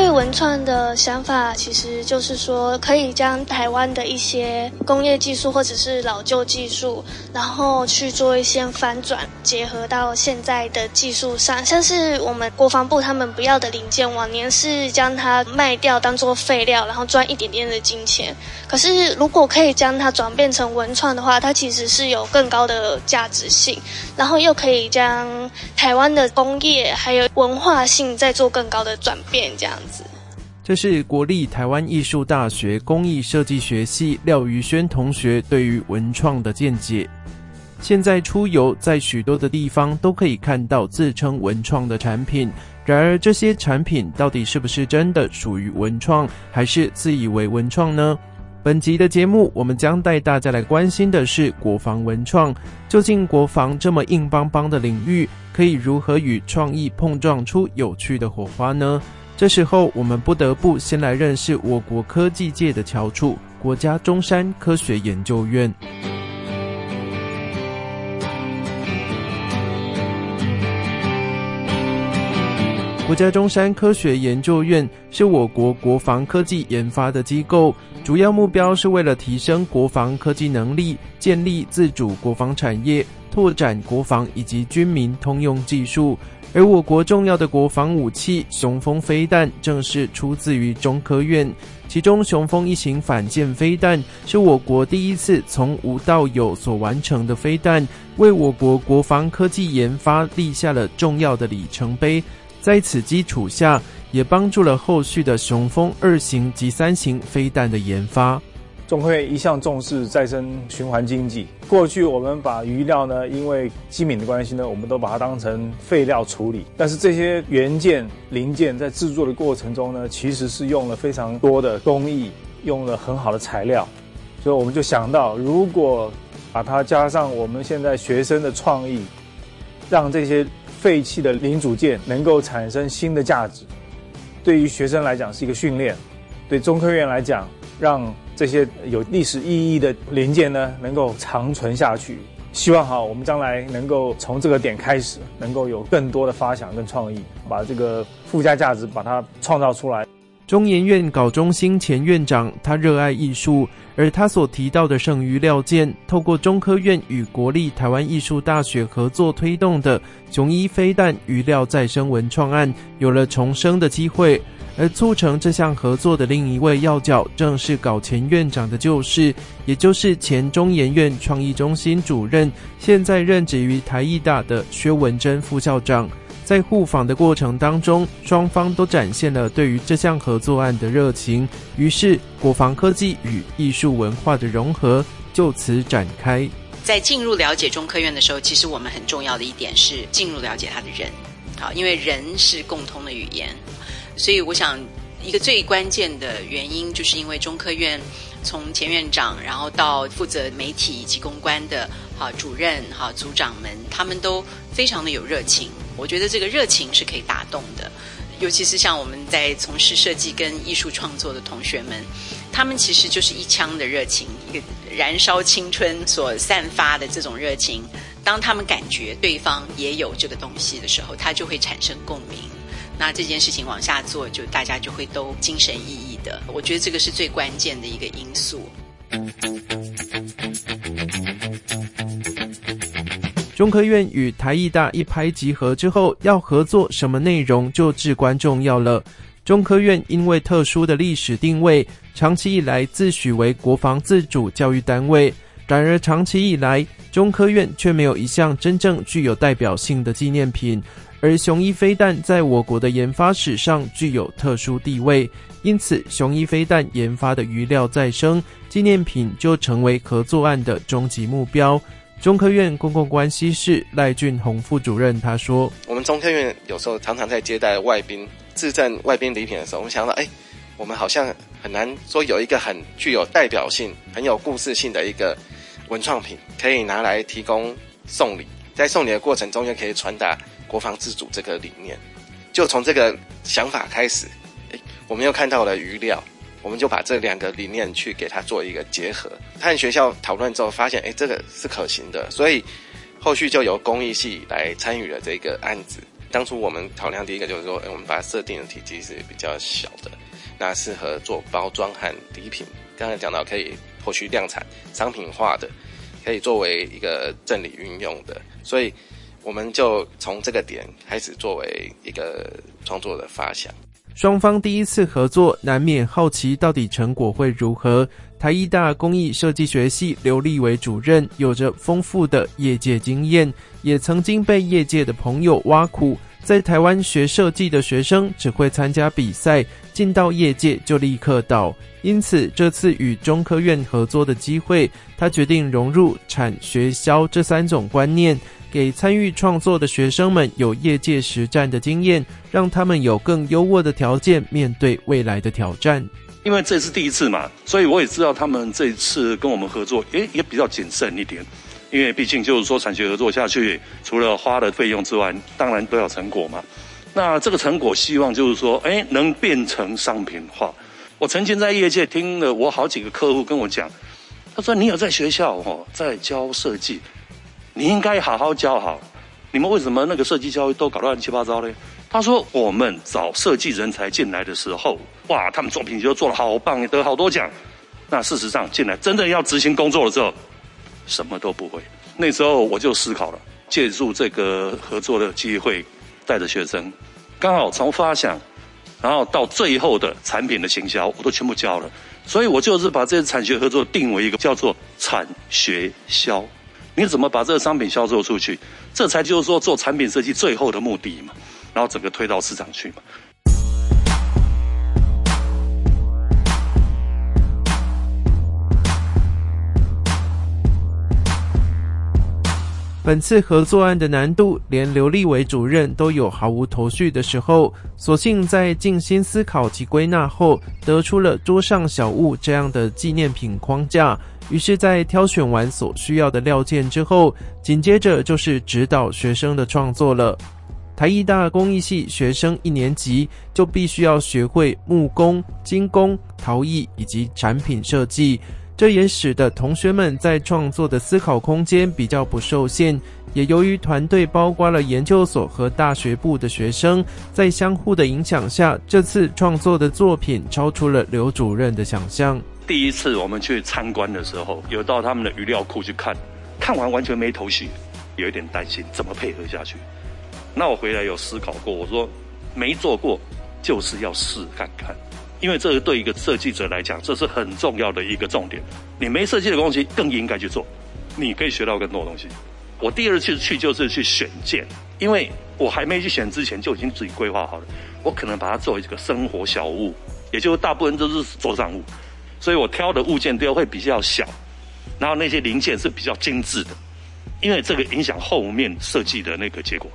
对文创的想法，其实就是说，可以将台湾的一些工业技术或者是老旧技术，然后去做一些翻转，结合到现在的技术上。像是我们国防部他们不要的零件，往年是将它卖掉当做废料，然后赚一点点的金钱。可是如果可以将它转变成文创的话，它其实是有更高的价值性，然后又可以将台湾的工业还有文化性再做更高的转变，这样这是国立台湾艺术大学工艺设计学系廖于轩同学对于文创的见解。现在出游在许多的地方都可以看到自称文创的产品，然而这些产品到底是不是真的属于文创，还是自以为文创呢？本集的节目，我们将带大家来关心的是国防文创。究竟国防这么硬邦邦的领域，可以如何与创意碰撞出有趣的火花呢？这时候，我们不得不先来认识我国科技界的翘楚——国家中山科学研究院。国家中山科学研究院是我国国防科技研发的机构，主要目标是为了提升国防科技能力，建立自主国防产业，拓展国防以及军民通用技术。而我国重要的国防武器雄风飞弹，正是出自于中科院。其中，雄风一型反舰飞弹是我国第一次从无到有所完成的飞弹，为我国国防科技研发立下了重要的里程碑。在此基础下，也帮助了后续的雄风二型及三型飞弹的研发。中科院一向重视再生循环经济。过去我们把余料呢，因为机敏的关系呢，我们都把它当成废料处理。但是这些元件零件在制作的过程中呢，其实是用了非常多的工艺，用了很好的材料。所以我们就想到，如果把它加上我们现在学生的创意，让这些。废弃的零组件能够产生新的价值，对于学生来讲是一个训练，对中科院来讲，让这些有历史意义的零件呢能够长存下去。希望哈，我们将来能够从这个点开始，能够有更多的发想跟创意，把这个附加价值把它创造出来。中研院郜中心前院长，他热爱艺术，而他所提到的剩余料件，透过中科院与国立台湾艺术大学合作推动的雄一飞弹余料再生文创案，有了重生的机会。而促成这项合作的另一位要角，正是郜前院长的旧识，也就是前中研院创意中心主任，现在任职于台艺大的薛文珍副校长。在互访的过程当中，双方都展现了对于这项合作案的热情，于是国防科技与艺术文化的融合就此展开。在进入了解中科院的时候，其实我们很重要的一点是进入了解他的人，好，因为人是共通的语言，所以我想一个最关键的原因，就是因为中科院从前院长，然后到负责媒体以及公关的好主任、好组长们，他们都非常的有热情。我觉得这个热情是可以打动的，尤其是像我们在从事设计跟艺术创作的同学们，他们其实就是一腔的热情，一个燃烧青春所散发的这种热情。当他们感觉对方也有这个东西的时候，他就会产生共鸣。那这件事情往下做，就大家就会都精神奕奕的。我觉得这个是最关键的一个因素。中科院与台艺大一拍即合之后，要合作什么内容就至关重要了。中科院因为特殊的历史定位，长期以来自诩为国防自主教育单位。然而，长期以来，中科院却没有一项真正具有代表性的纪念品。而雄一飞弹在我国的研发史上具有特殊地位，因此雄一飞弹研发的余料再生纪念品就成为合作案的终极目标。中科院公共关系室赖俊宏副主任他说：“我们中科院有时候常常在接待外宾、自赠外宾礼品的时候，我们想到，哎，我们好像很难说有一个很具有代表性、很有故事性的一个文创品，可以拿来提供送礼，在送礼的过程中又可以传达国防自主这个理念。就从这个想法开始，哎，我们又看到了余料。”我们就把这两个理念去给它做一个结合，和学校讨论之后发现，哎，这个是可行的，所以后续就由工艺系来参与了这个案子。当初我们考量第一个就是说，哎我们把它设定的体积是比较小的，那适合做包装和礼品。刚才讲到可以后续量产、商品化的，可以作为一个赠礼运用的，所以我们就从这个点开始作为一个创作的发想。双方第一次合作，难免好奇到底成果会如何。台艺大工艺设计学系刘立伟主任有着丰富的业界经验，也曾经被业界的朋友挖苦，在台湾学设计的学生只会参加比赛，进到业界就立刻倒。因此，这次与中科院合作的机会，他决定融入产学销这三种观念。给参与创作的学生们有业界实战的经验，让他们有更优渥的条件面对未来的挑战。因为这是第一次嘛，所以我也知道他们这一次跟我们合作，也，也比较谨慎一点。因为毕竟就是说产学合作下去，除了花的费用之外，当然都要成果嘛。那这个成果希望就是说，诶，能变成商品化。我曾经在业界听了我好几个客户跟我讲，他说：“你有在学校哦，在教设计。”你应该好好教好，你们为什么那个设计教育都搞得乱七八糟呢？他说，我们找设计人才进来的时候，哇，他们作品就做得好棒，得好多奖。那事实上进来真的要执行工作的时候，什么都不会。那时候我就思考了，借助这个合作的机会，带着学生，刚好从发想，然后到最后的产品的行销，我都全部教了。所以我就是把这些产学合作定为一个叫做产学销。你怎么把这个商品销售出去？这才就是说做产品设计最后的目的嘛。然后整个推到市场去嘛。本次合作案的难度，连刘立伟主任都有毫无头绪的时候，所幸在静心思考及归纳后，得出了桌上小物这样的纪念品框架。于是，在挑选完所需要的料件之后，紧接着就是指导学生的创作了。台艺大工艺系学生一年级就必须要学会木工、金工、陶艺以及产品设计，这也使得同学们在创作的思考空间比较不受限。也由于团队包括了研究所和大学部的学生，在相互的影响下，这次创作的作品超出了刘主任的想象。第一次我们去参观的时候，有到他们的鱼料库去看，看完完全没头绪，有一点担心怎么配合下去。那我回来有思考过，我说没做过就是要试看看，因为这个对一个设计者来讲，这是很重要的一个重点。你没设计的东西更应该去做，你可以学到更多东西。我第二次去就是去选件，因为我还没去选之前就已经自己规划好了，我可能把它作为一个生活小物，也就是大部分都是桌上物。所以我挑的物件都会比较小，然后那些零件是比较精致的，因为这个影响后面设计的那个结果。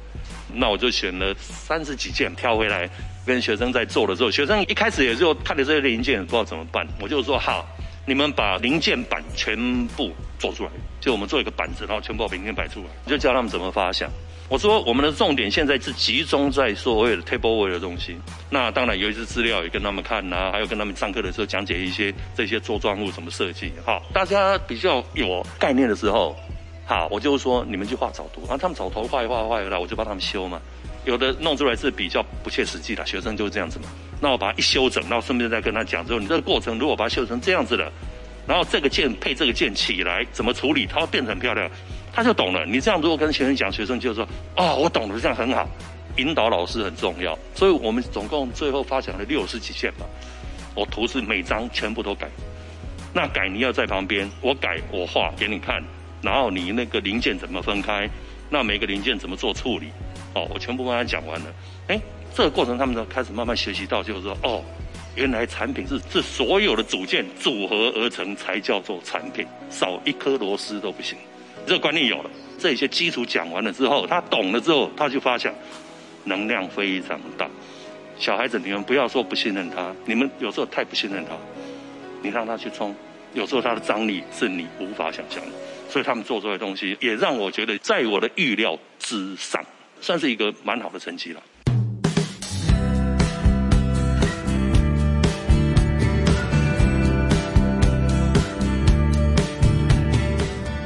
那我就选了三十几件挑回来，跟学生在做的时候，学生一开始也就看着这些零件不知道怎么办，我就说好，你们把零件板全部做出来，就我们做一个板子，然后全部把零件摆出来，就教他们怎么发想。我说我们的重点现在是集中在所谓的 tableware 的东西，那当然有一些资料也跟他们看呐、啊，还有跟他们上课的时候讲解一些这些桌状物怎么设计。好，大家比较有概念的时候，好，我就说你们去画草图，然后他们草图画一画画一来，我就帮他们修嘛。有的弄出来是比较不切实际的，学生就是这样子嘛。那我把它一修整，然后顺便再跟他讲之后，你这个过程如果把它修成这样子的，然后这个件配这个件起来怎么处理，它会变得很漂亮。他就懂了。你这样如果跟学生讲，学生就说：“哦，我懂了，这样很好。”引导老师很重要，所以我们总共最后发展了六十几件吧。我图是每张全部都改，那改你要在旁边，我改我画给你看，然后你那个零件怎么分开，那每个零件怎么做处理，哦，我全部跟他讲完了。哎，这个过程他们就开始慢慢学习到，就是说，哦，原来产品是是所有的组件组合而成才叫做产品，少一颗螺丝都不行。这个观念有了，这些基础讲完了之后，他懂了之后，他就发现能量非常大。小孩子，你们不要说不信任他，你们有时候太不信任他，你让他去冲，有时候他的张力是你无法想象的。所以他们做出来的东西，也让我觉得在我的预料之上，算是一个蛮好的成绩了。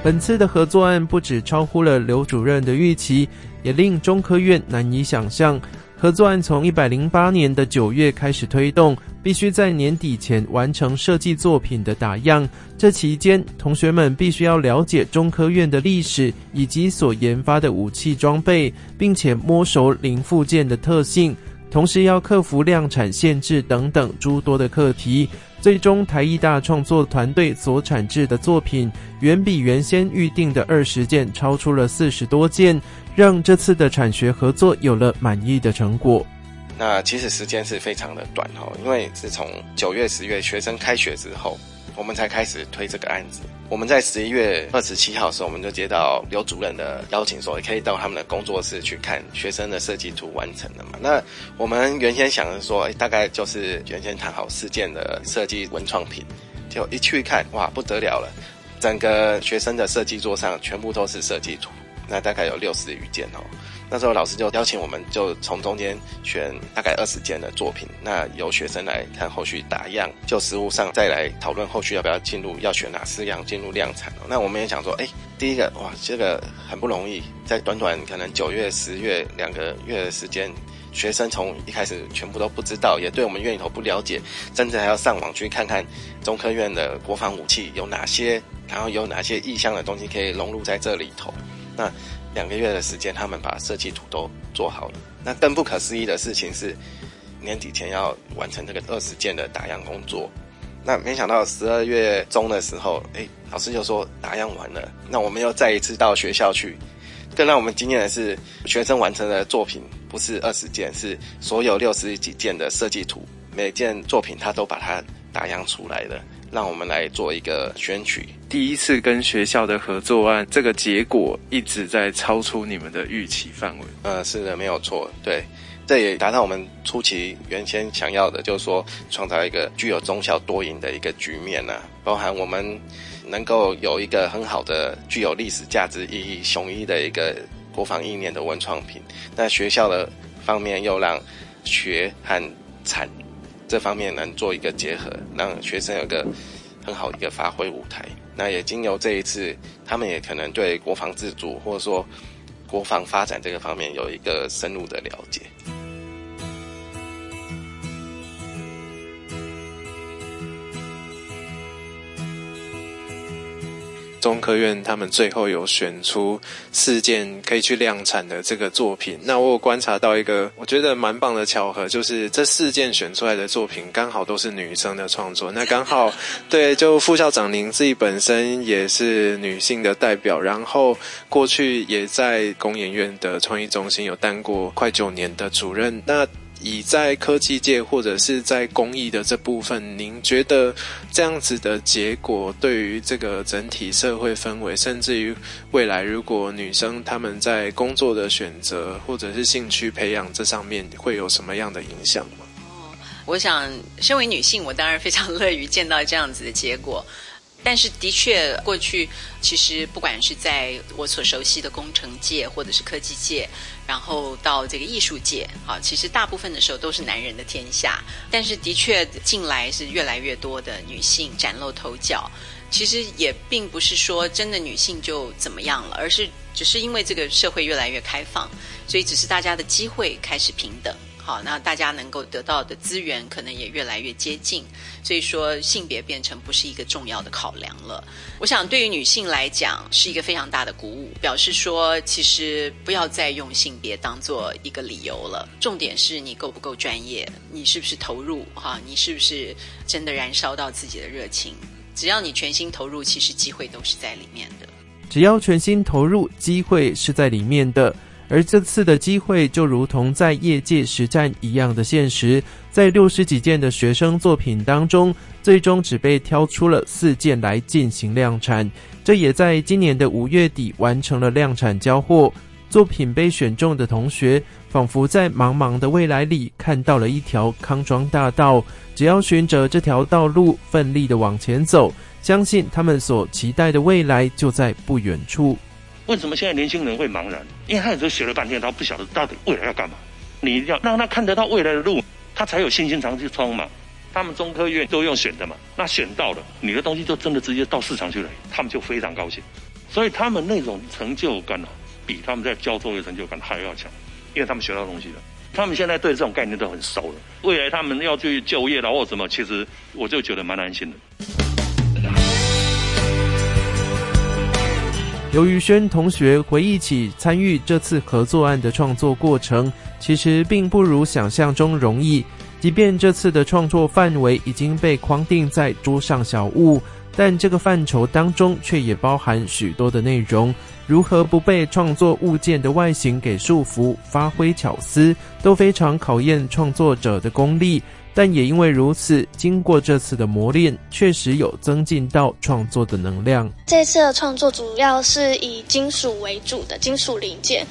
本次的合作案不止超乎了刘主任的预期，也令中科院难以想象。合作案从一百零八年的九月开始推动，必须在年底前完成设计作品的打样。这期间，同学们必须要了解中科院的历史以及所研发的武器装备，并且摸熟零附件的特性，同时要克服量产限制等等诸多的课题。最终，台艺大创作团队所产制的作品，远比原先预定的二十件超出了四十多件，让这次的产学合作有了满意的成果。那其实时间是非常的短哦，因为是从九月、十月学生开学之后。我们才开始推这个案子。我们在十一月二十七号的时候，我们就接到刘主任的邀请，说也可以到他们的工作室去看学生的设计图完成了嘛。那我们原先想着说，哎，大概就是原先谈好四件的设计文创品，就一去看，哇，不得了了！整个学生的设计桌上全部都是设计图，那大概有六十余件哦。那时候老师就邀请我们，就从中间选大概二十件的作品，那由学生来看后续打样，就实物上再来讨论后续要不要进入，要选哪四样进入量产。那我们也想说，哎，第一个哇，这个很不容易，在短短可能九月、十月两个月的时间，学生从一开始全部都不知道，也对我们院里头不了解，甚至还要上网去看看中科院的国防武器有哪些，然后有哪些意向的东西可以融入在这里头。那两个月的时间，他们把设计图都做好了。那更不可思议的事情是，年底前要完成这个二十件的打样工作。那没想到十二月中的时候，哎，老师就说打样完了。那我们又再一次到学校去。更让我们惊艳的是，学生完成的作品不是二十件，是所有六十几件的设计图，每件作品他都把它打样出来了。让我们来做一个选取。第一次跟学校的合作案，这个结果一直在超出你们的预期范围。呃，是的，没有错。对，这也达到我们初期原先想要的，就是说创造一个具有忠孝多赢的一个局面呢、啊。包含我们能够有一个很好的、具有历史价值意义、雄一的一个国防意念的文创品。那学校的方面又让学和产。这方面能做一个结合，让学生有个很好一个发挥舞台。那也经由这一次，他们也可能对国防自主或者说国防发展这个方面有一个深入的了解。中科院他们最后有选出四件可以去量产的这个作品。那我有观察到一个我觉得蛮棒的巧合，就是这四件选出来的作品刚好都是女生的创作。那刚好对，就副校长您自己本身也是女性的代表，然后过去也在工研院的创意中心有当过快九年的主任。那以在科技界或者是在公益的这部分，您觉得这样子的结果对于这个整体社会氛围，甚至于未来如果女生她们在工作的选择或者是兴趣培养这上面，会有什么样的影响吗？哦，我想身为女性，我当然非常乐于见到这样子的结果。但是，的确，过去其实不管是在我所熟悉的工程界，或者是科技界，然后到这个艺术界，啊，其实大部分的时候都是男人的天下。但是，的确，近来是越来越多的女性崭露头角。其实也并不是说真的女性就怎么样了，而是只是因为这个社会越来越开放，所以只是大家的机会开始平等。好，那大家能够得到的资源可能也越来越接近，所以说性别变成不是一个重要的考量了。我想对于女性来讲是一个非常大的鼓舞，表示说其实不要再用性别当做一个理由了，重点是你够不够专业，你是不是投入哈，你是不是真的燃烧到自己的热情？只要你全心投入，其实机会都是在里面的。只要全心投入，机会是在里面的。而这次的机会就如同在业界实战一样的现实，在六十几件的学生作品当中，最终只被挑出了四件来进行量产。这也在今年的五月底完成了量产交货。作品被选中的同学，仿佛在茫茫的未来里看到了一条康庄大道，只要循着这条道路奋力的往前走，相信他们所期待的未来就在不远处。为什么现在年轻人会茫然？因为他有时候学了半天，他不晓得到底未来要干嘛。你一定要让他看得到未来的路，他才有信心常去冲嘛。他们中科院都用选的嘛，那选到了，你的东西就真的直接到市场去了，他们就非常高兴。所以他们那种成就感比他们在交作业成就感还要强，因为他们学到东西了。他们现在对这种概念都很熟了，未来他们要去就业了或什么，其实我就觉得蛮安心的。刘于轩同学回忆起参与这次合作案的创作过程，其实并不如想象中容易。即便这次的创作范围已经被框定在桌上小物，但这个范畴当中却也包含许多的内容。如何不被创作物件的外形给束缚，发挥巧思，都非常考验创作者的功力。但也因为如此，经过这次的磨练，确实有增进到创作的能量。这次的创作主要是以金属为主的金属零件。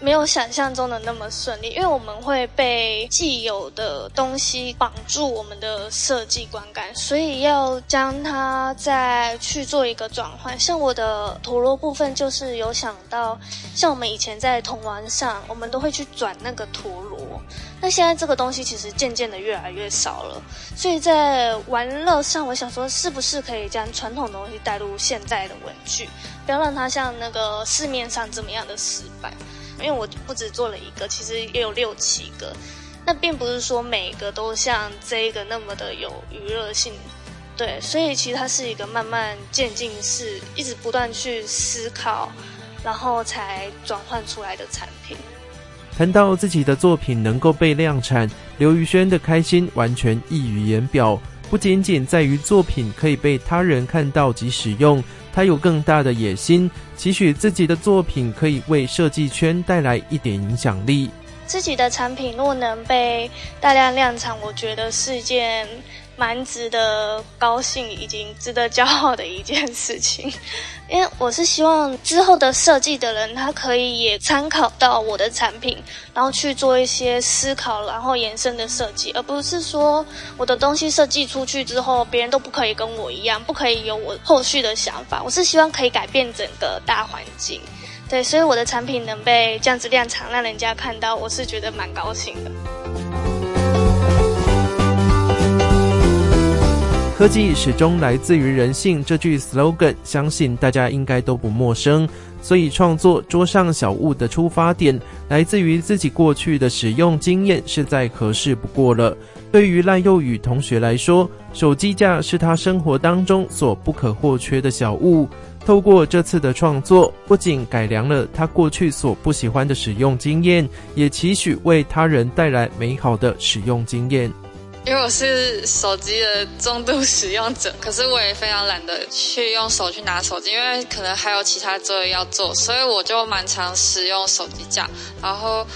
没有想象中的那么顺利，因为我们会被既有的东西绑住我们的设计观感，所以要将它再去做一个转换。像我的陀螺部分，就是有想到，像我们以前在铜玩上，我们都会去转那个陀螺。那现在这个东西其实渐渐的越来越少了，所以在玩乐上，我想说，是不是可以将传统的东西带入现在的文具，不要让它像那个市面上这么样的死板。因为我不止做了一个，其实也有六七个，那并不是说每个都像这个那么的有娱乐性，对，所以其实它是一个慢慢渐进式，一直不断去思考，然后才转换出来的产品。谈到自己的作品能够被量产，刘宇轩的开心完全溢于言表，不仅仅在于作品可以被他人看到及使用。他有更大的野心，期许自己的作品可以为设计圈带来一点影响力。自己的产品若能被大量量产，我觉得是件。蛮值得高兴，已经值得骄傲的一件事情，因为我是希望之后的设计的人，他可以也参考到我的产品，然后去做一些思考，然后延伸的设计，而不是说我的东西设计出去之后，别人都不可以跟我一样，不可以有我后续的想法。我是希望可以改变整个大环境，对，所以我的产品能被这样子量产，让人家看到，我是觉得蛮高兴的。科技始终来自于人性，这句 slogan 相信大家应该都不陌生。所以创作桌上小物的出发点来自于自己过去的使用经验，是再合适不过了。对于赖佑宇同学来说，手机架是他生活当中所不可或缺的小物。透过这次的创作，不仅改良了他过去所不喜欢的使用经验，也期许为他人带来美好的使用经验。因为我是手机的重度使用者，可是我也非常懒得去用手去拿手机，因为可能还有其他作业要做，所以我就蛮常使用手机架，然后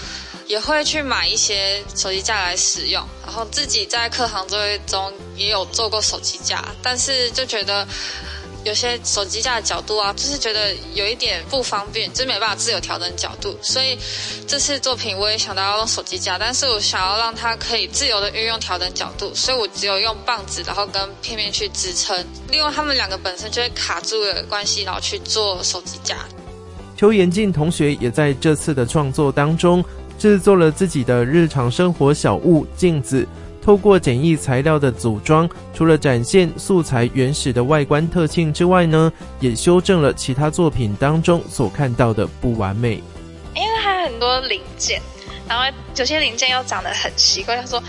也会去买一些手机架来使用，然后自己在课堂作业中也有做过手机架，但是就觉得。有些手机架的角度啊，就是觉得有一点不方便，就是没办法自由调整角度。所以这次作品我也想到要用手机架，但是我想要让它可以自由的运用调整角度，所以我只有用棒子，然后跟片面去支撑。利用，他们两个本身就会卡住的关系，然后去做手机架。邱延静同学也在这次的创作当中制作了自己的日常生活小物镜子。透过简易材料的组装，除了展现素材原始的外观特性之外呢，也修正了其他作品当中所看到的不完美。因为它很多零件，然后有些零件又长得很奇怪，他说：“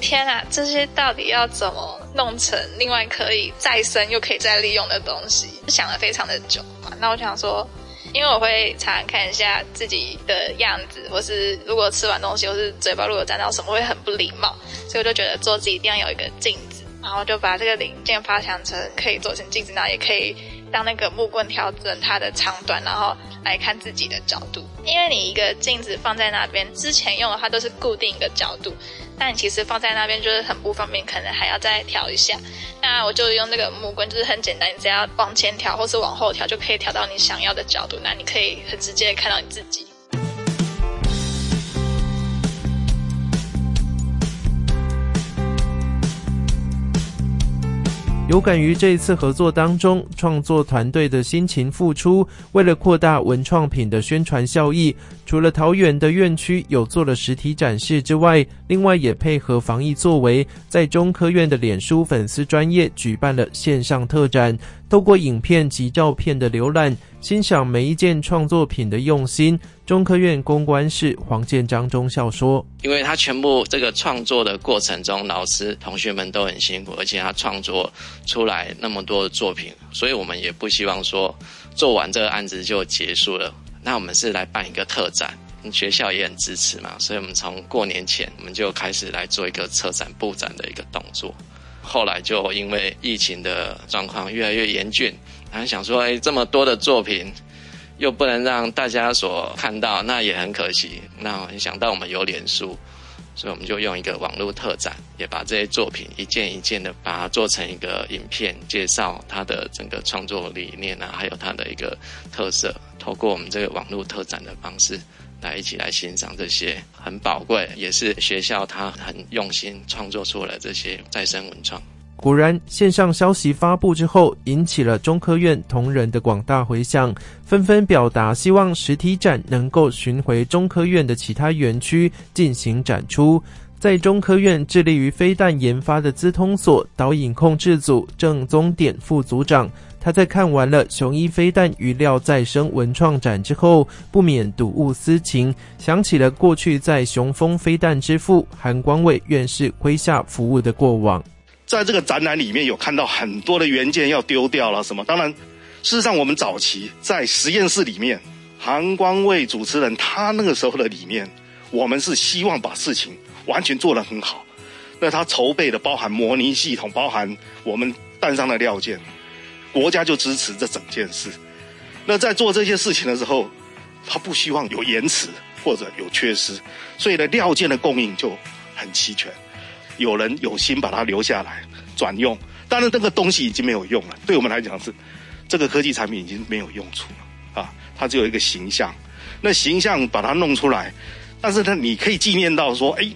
天啊，这些到底要怎么弄成另外可以再生又可以再利用的东西？”想了非常的久。那我想说。因为我会常看一下自己的样子，或是如果吃完东西，或是嘴巴如果沾到什么，会很不礼貌，所以我就觉得桌子一定要有一个镜子，然后就把这个零件发想成可以做成镜子，然后也可以让那个木棍调整它的长短，然后来看自己的角度。因为你一个镜子放在那边，之前用的话都是固定一个角度。但其实放在那边就是很不方便，可能还要再调一下。那我就用那个木棍，就是很简单，你只要往前调或是往后调，就可以调到你想要的角度。那你可以很直接的看到你自己。有感于这一次合作当中创作团队的辛勤付出，为了扩大文创品的宣传效益，除了桃园的院区有做了实体展示之外，另外也配合防疫作为，在中科院的脸书粉丝专页举办了线上特展，透过影片及照片的浏览，欣赏每一件创作品的用心。中科院公关室黄建章中校说：“因为他全部这个创作的过程中，老师同学们都很辛苦，而且他创作出来那么多的作品，所以我们也不希望说做完这个案子就结束了。那我们是来办一个特展，学校也很支持嘛，所以我们从过年前我们就开始来做一个策展布展的一个动作。”后来就因为疫情的状况越来越严峻，然后想说，哎，这么多的作品，又不能让大家所看到，那也很可惜。那想到我们有脸书，所以我们就用一个网络特展，也把这些作品一件一件的把它做成一个影片，介绍它的整个创作理念啊，还有它的一个特色，透过我们这个网络特展的方式。来一起来欣赏这些很宝贵，也是学校他很用心创作出来这些再生文创。果然，线上消息发布之后，引起了中科院同仁的广大回响，纷纷表达希望实体展能够巡回中科院的其他园区进行展出。在中科院致力于飞弹研发的资通所导引控制组郑宗典副组长。他在看完了雄一飞弹余料再生文创展之后，不免睹物思情，想起了过去在雄风飞弹之父韩光伟院士麾下服务的过往。在这个展览里面有看到很多的元件要丢掉了什么？当然，事实上我们早期在实验室里面，韩光卫主持人他那个时候的理念，我们是希望把事情完全做得很好。那他筹备的包含模拟系统，包含我们弹上的料件。国家就支持这整件事。那在做这些事情的时候，他不希望有延迟或者有缺失，所以呢，料件的供应就很齐全。有人有心把它留下来转用，当然这个东西已经没有用了。对我们来讲是这个科技产品已经没有用处了啊，它只有一个形象。那形象把它弄出来，但是呢，你可以纪念到说，哎，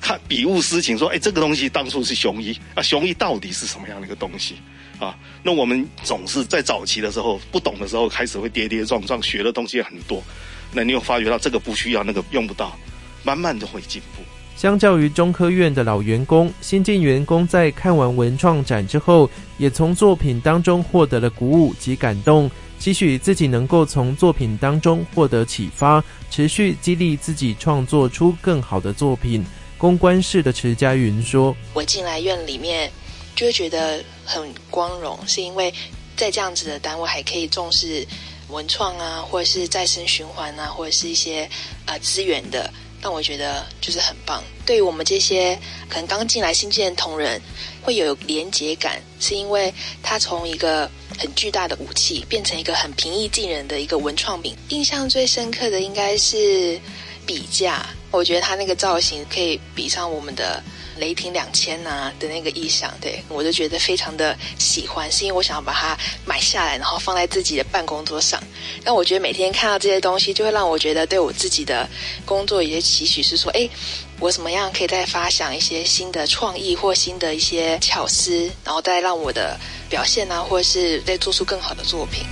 看比物思情，说，哎，这个东西当初是雄一啊，雄一到底是什么样的一个东西？啊，那我们总是在早期的时候不懂的时候，开始会跌跌撞撞，学的东西很多。那你又发觉到这个不需要，那个用不到，慢慢就会进步。相较于中科院的老员工，新进员工在看完文创展之后，也从作品当中获得了鼓舞及感动，期许自己能够从作品当中获得启发，持续激励自己创作出更好的作品。公关室的池佳云说：“我进来院里面。”就会觉得很光荣，是因为在这样子的单位还可以重视文创啊，或者是再生循环啊，或者是一些、呃、资源的，让我觉得就是很棒。对于我们这些可能刚进来新进的同仁，会有连结感，是因为他从一个很巨大的武器变成一个很平易近人的一个文创品。印象最深刻的应该是笔架，我觉得它那个造型可以比上我们的。雷霆两千呐的那个意象，对，我就觉得非常的喜欢，是因为我想要把它买下来，然后放在自己的办公桌上。那我觉得每天看到这些东西，就会让我觉得对我自己的工作有些期许，是说，哎，我怎么样可以再发想一些新的创意或新的一些巧思，然后再让我的表现啊，或者是再做出更好的作品。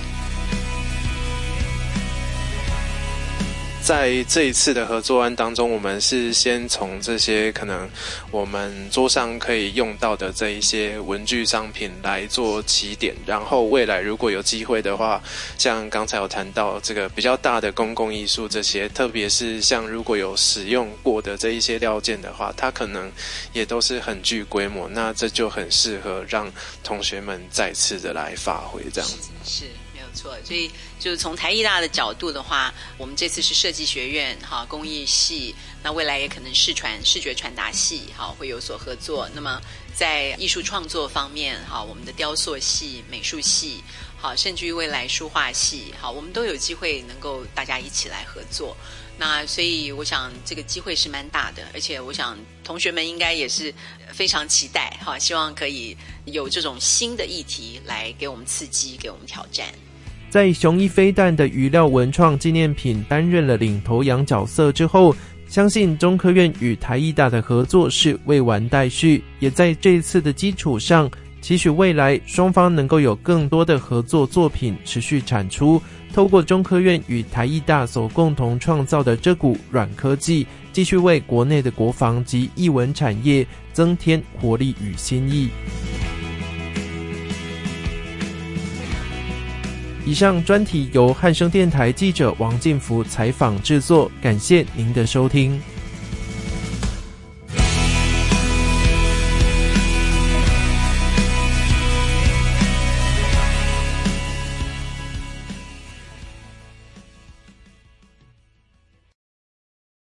在这一次的合作案当中，我们是先从这些可能我们桌上可以用到的这一些文具商品来做起点，然后未来如果有机会的话，像刚才有谈到这个比较大的公共艺术这些，特别是像如果有使用过的这一些料件的话，它可能也都是很具规模，那这就很适合让同学们再次的来发挥这样子。是。错，所以就是从台艺大的角度的话，我们这次是设计学院哈工艺系，那未来也可能视传视觉传达系哈会有所合作。那么在艺术创作方面哈，我们的雕塑系、美术系好，甚至于未来书画系好，我们都有机会能够大家一起来合作。那所以我想这个机会是蛮大的，而且我想同学们应该也是非常期待哈，希望可以有这种新的议题来给我们刺激，给我们挑战。在雄一飞弹的余料文创纪念品担任了领头羊角色之后，相信中科院与台艺大的合作是未完待续，也在这次的基础上，期许未来双方能够有更多的合作作品持续产出，透过中科院与台艺大所共同创造的这股软科技，继续为国内的国防及艺文产业增添活力与新意。以上专题由汉声电台记者王建福采访制作，感谢您的收听。